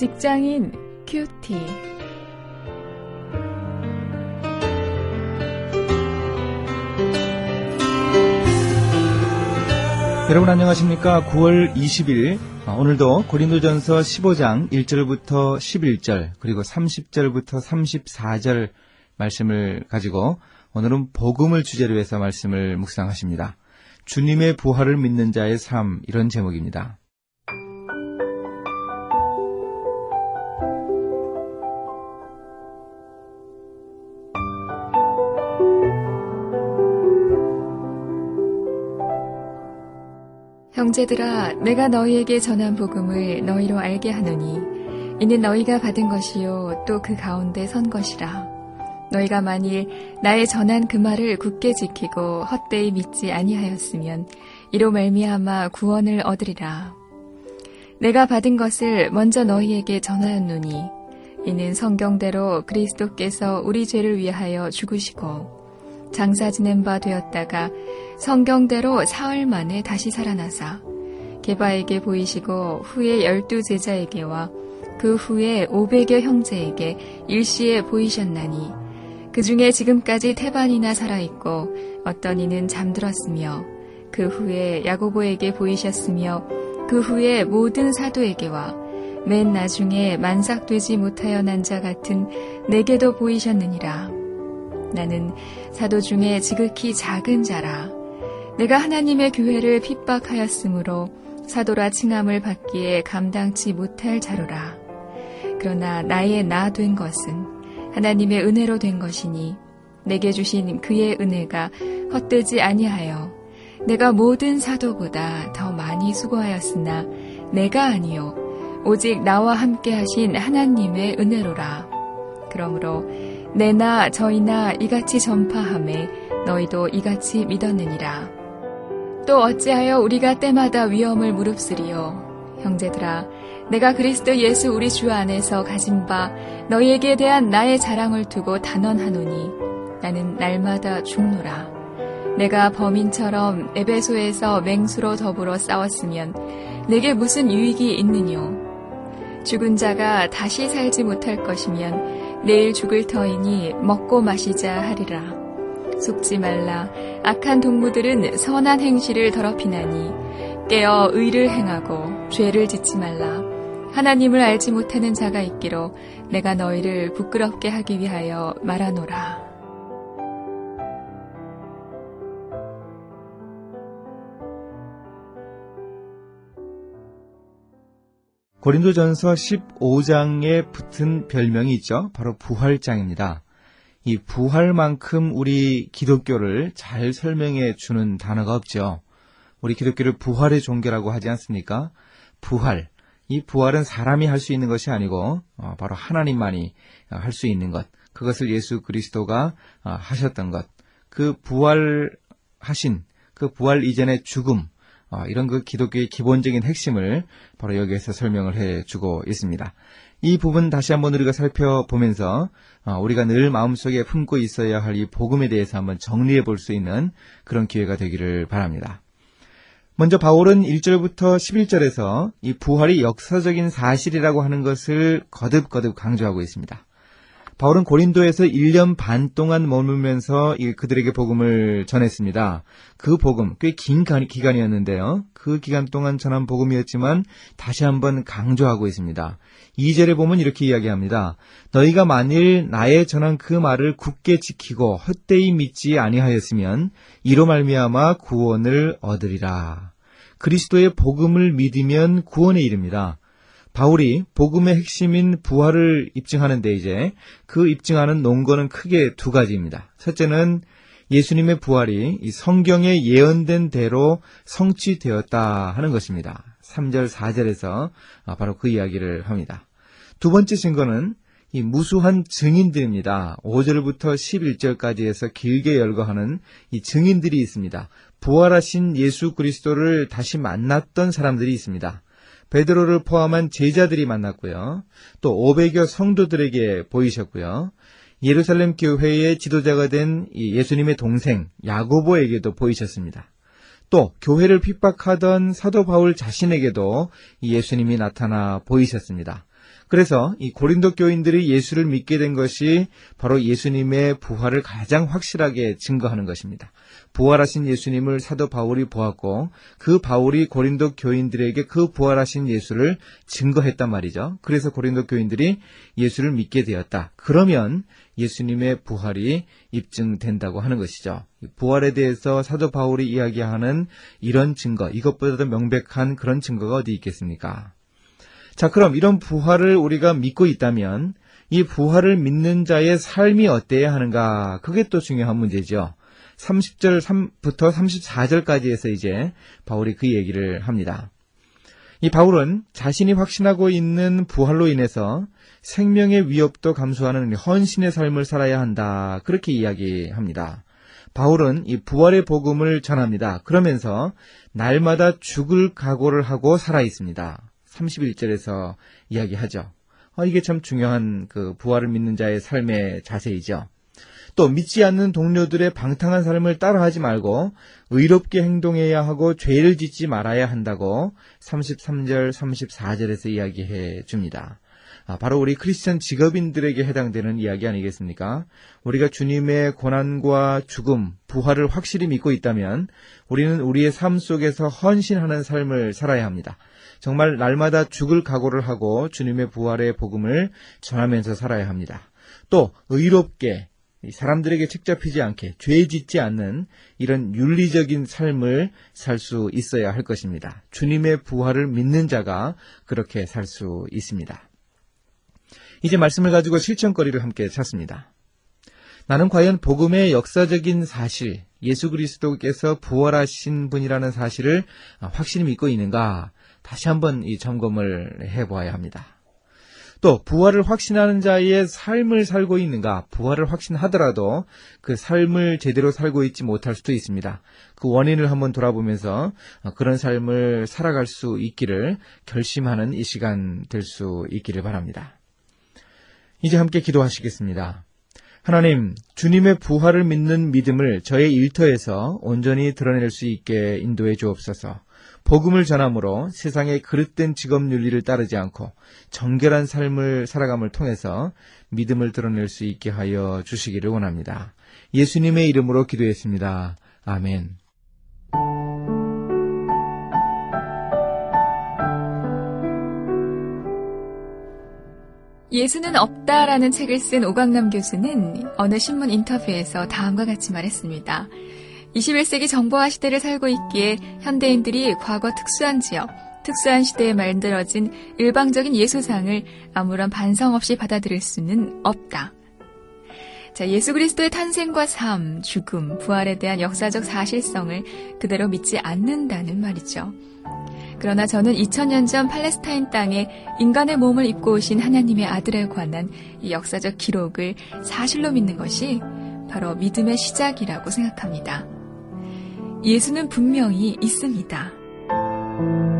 직장인 큐티. 여러분 안녕하십니까? 9월 20일 오늘도 고린도전서 15장 1절부터 11절 그리고 30절부터 34절 말씀을 가지고 오늘은 복음을 주제로 해서 말씀을 묵상하십니다. 주님의 부활을 믿는 자의 삶 이런 제목입니다. 형제들아 내가 너희에게 전한 복음을 너희로 알게 하노니 이는 너희가 받은 것이요 또 그 가운데 선 것이라. 너희가 만일 나의 전한 그 말을 굳게 지키고 헛되이 믿지 아니하였으면 이로 말미암아 구원을 얻으리라. 내가 받은 것을 먼저 너희에게 전하였노니 이는 성경대로 그리스도께서 우리 죄를 위하여 죽으시고 장사 지낸 바 되었다가 성경대로 사흘 만에 다시 살아나사 개바에게 보이시고 후에 열두 제자에게와 그 후에 오백여 형제에게 일시에 보이셨나니 그 중에 지금까지 태반이나 살아있고 어떤 이는 잠들었으며 그 후에 야고보에게 보이셨으며 그 후에 모든 사도에게와 맨 나중에 만삭되지 못하여 난 자 같은 내게도 보이셨느니라. 나는 사도 중에 지극히 작은 자라. 내가 하나님의 교회를 핍박하였으므로 사도라 칭함을 받기에 감당치 못할 자로라. 그러나 나의 나 된 것은 하나님의 은혜로 된 것이니 내게 주신 그의 은혜가 헛되지 아니하여 내가 모든 사도보다 더 많이 수고하였으나 내가 아니요 오직 나와 함께 하신 하나님의 은혜로라. 그러므로 내나 저희나 이같이 전파함에 너희도 이같이 믿었느니라. 또 어찌하여 우리가 때마다 위험을 무릅쓰리요. 형제들아, 내가 그리스도 예수 우리 주 안에서 가진 바 너희에게 대한 나의 자랑을 두고 단언하노니 나는 날마다 죽노라. 내가 범인처럼 에베소에서 맹수로 더불어 싸웠으면 내게 무슨 유익이 있느뇨? 죽은 자가 다시 살지 못할 것이면 내일 죽을 터이니 먹고 마시자 하리라. 속지 말라. 악한 동무들은 선한 행실을 더럽히나니 깨어 의를 행하고 죄를 짓지 말라. 하나님을 알지 못하는 자가 있기로 내가 너희를 부끄럽게 하기 위하여 말하노라. 고린도전서 15장에 붙은 별명이 있죠. 바로 부활장입니다. 이 부활만큼 우리 기독교를 잘 설명해 주는 단어가 없죠. 우리 기독교를 부활의 종교라고 하지 않습니까? 부활. 이 부활은 사람이 할 수 있는 것이 아니고 어, 바로 하나님만이 할 수 있는 것. 그것을 예수 그리스도가 어, 하셨던 것. 그 부활하신 그 부활 이전의 죽음. 어, 이런 그 기독교의 기본적인 핵심을 바로 여기에서 설명을 해주고 있습니다. 이 부분 다시 한번 우리가 살펴보면서 어, 우리가 늘 마음속에 품고 있어야 할 이 복음에 대해서 한번 정리해 볼 수 있는 그런 기회가 되기를 바랍니다. 먼저 바울은 1절부터 11절에서 이 부활이 역사적인 사실이라고 하는 것을 거듭거듭 강조하고 있습니다. 바울은 고린도에서 1년 반 동안 머물면서 그들에게 복음을 전했습니다. 그 복음, 꽤 긴 기간이었는데요. 그 기간 동안 전한 복음이었지만 다시 한번 강조하고 있습니다. 2절에 보면 이렇게 이야기합니다. 너희가 만일 나의 전한 그 말을 굳게 지키고 헛되이 믿지 아니하였으면 이로 말미암아 구원을 얻으리라. 그리스도의 복음을 믿으면 구원에 이릅니다. 바울이 복음의 핵심인 부활을 입증하는데 이제 그 입증하는 논거는 크게 두 가지입니다. 첫째는 예수님의 부활이 성경에 예언된 대로 성취되었다 하는 것입니다. 3절, 4절에서 바로 그 이야기를 합니다. 두 번째 증거는 이 무수한 증인들입니다. 5절부터 11절까지 해서 길게 열거하는 이 증인들이 있습니다. 부활하신 예수 그리스도를 다시 만났던 사람들이 있습니다. 베드로를 포함한 제자들이 만났고요. 또 500여 성도들에게 보이셨고요. 예루살렘 교회의 지도자가 된 예수님의 동생 야고보에게도 보이셨습니다. 또 교회를 핍박하던 사도 바울 자신에게도 예수님이 나타나 보이셨습니다. 그래서 이 고린도 교인들이 예수를 믿게 된 것이 바로 예수님의 부활을 가장 확실하게 증거하는 것입니다. 부활하신 예수님을 사도 바울이 보았고 그 바울이 고린도 교인들에게 그 부활하신 예수를 증거했단 말이죠. 그래서 고린도 교인들이 예수를 믿게 되었다. 그러면 예수님의 부활이 입증된다고 하는 것이죠. 부활에 대해서 사도 바울이 이야기하는 이런 증거, 이것보다도 명백한 그런 증거가 어디 있겠습니까? 자, 그럼 이런 부활을 우리가 믿고 있다면 이 부활을 믿는 자의 삶이 어때야 하는가? 그게 또 중요한 문제죠. 30절부터 34절까지 해서 이제 바울이 그 얘기를 합니다. 이 바울은 자신이 확신하고 있는 부활로 인해서 생명의 위협도 감수하는 헌신의 삶을 살아야 한다. 그렇게 이야기합니다. 바울은 이 부활의 복음을 전합니다. 그러면서 날마다 죽을 각오를 하고 살아 있습니다. 31절에서 이야기하죠. 어, 이게 참 중요한 그 부활을 믿는 자의 삶의 자세이죠. 또 믿지 않는 동료들의 방탕한 삶을 따라하지 말고 의롭게 행동해야 하고 죄를 짓지 말아야 한다고 33절, 34절에서 이야기해 줍니다. 아, 바로 우리 크리스천 직업인들에게 해당되는 이야기 아니겠습니까? 우리가 주님의 고난과 죽음, 부활을 확실히 믿고 있다면 우리는 우리의 삶 속에서 헌신하는 삶을 살아야 합니다. 정말 날마다 죽을 각오를 하고 주님의 부활의 복음을 전하면서 살아야 합니다. 또 의롭게 사람들에게 책잡히지 않게 죄 짓지 않는 이런 윤리적인 삶을 살 수 있어야 할 것입니다. 주님의 부활을 믿는 자가 그렇게 살 수 있습니다. 이제 말씀을 가지고 실천거리를 함께 찾습니다. 나는 과연 복음의 역사적인 사실, 예수 그리스도께서 부활하신 분이라는 사실을 확실히 믿고 있는가? 다시 한번 이 점검을 해보아야 합니다. 또 부활을 확신하는 자의 삶을 살고 있는가? 부활을 확신하더라도 그 삶을 제대로 살고 있지 못할 수도 있습니다. 그 원인을 한번 돌아보면서 그런 삶을 살아갈 수 있기를 결심하는 이 시간 될 수 있기를 바랍니다. 이제 함께 기도하시겠습니다. 하나님, 주님의 부활을 믿는 믿음을 저의 일터에서 온전히 드러낼 수 있게 인도해 주옵소서. 복음을 전함으로 세상의 그릇된 직업 윤리를 따르지 않고 정결한 삶을 살아감을 통해서 믿음을 드러낼 수 있게 하여 주시기를 원합니다. 예수님의 이름으로 기도했습니다. 아멘. 예수는 없다라는 책을 쓴 오광남 교수는 어느 신문 인터뷰에서 다음과 같이 말했습니다. 21세기 정보화 시대를 살고 있기에 현대인들이 과거 특수한 지역, 특수한 시대에 만들어진 일방적인 예수상을 아무런 반성 없이 받아들일 수는 없다. 자, 예수 그리스도의 탄생과 삶, 죽음, 부활에 대한 역사적 사실성을 그대로 믿지 않는다는 말이죠. 그러나 저는 2000년 전 팔레스타인 땅에 인간의 몸을 입고 오신 하나님의 아들에 관한 이 역사적 기록을 사실로 믿는 것이 바로 믿음의 시작이라고 생각합니다. 예수는 분명히 있습니다.